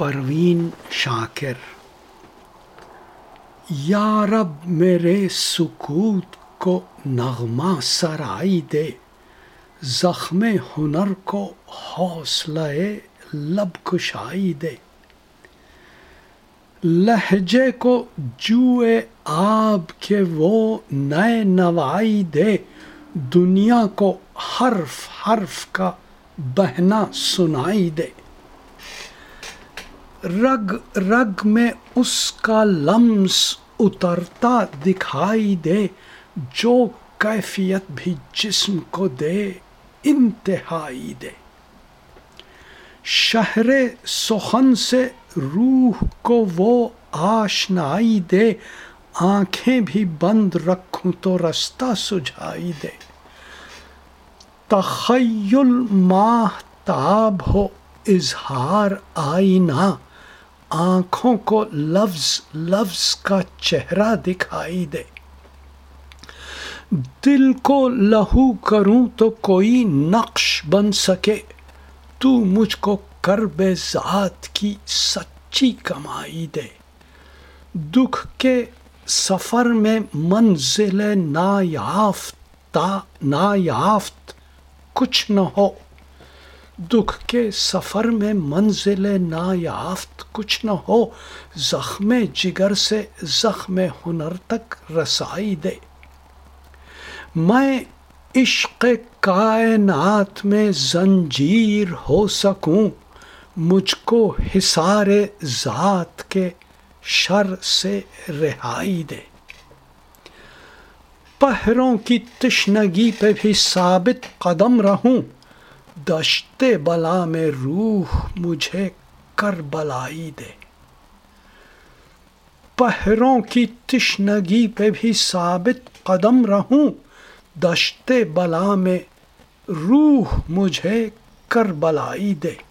پروین شاکر۔ یا رب میرے سکوت کو نغمہ سرائی دے، زخم ہنر کو حوصلہ لب کشائی دے۔ لہجے کو جوئے آب کے وہ نئے نوائی دے۔ دنیا کو حرف حرف کا بہنا سنائی دے۔ رگ رگ میں اس کا لمس اترتا دکھائی دے، جو کیفیت بھی جسم کو دے، انتہائی دے۔ شہر سخن سے روح کو وہ آشنائی دے، آنکھیں بھی بند رکھوں تو رستہ سجھائی دے۔ تخیل ماہ تاب ہو، اظہار آئینہ۔ آنکھوں کو لفظ لفظ کا چہرہ دکھائی دے۔ دل کو لہو کروں تو کوئی نقش بن سکے۔ تو مجھ کو کرب ذات کی سچی کمائی دے۔ دکھ کے سفر میں منزل نایافت نایافت کچھ نہ ہو۔ دکھ کے سفر میں منزل نایافت کچھ نہ ہو، زخم جگر سے زخم ہنر تک رسائی دے۔ میں عشق کائنات میں زنجیر ہو سکوں، مجھ کو حصار ذات کے شر سے رہائی دے۔ پہروں کی تشنگی پہ بھی ثابت قدم رہوں۔ دشت بلا میں روح مجھے کر بلائی دے۔ پہروں کی تشنگی پہ بھی ثابت قدم رہوں۔ دشت بلا میں روح مجھے کر بلائی دے۔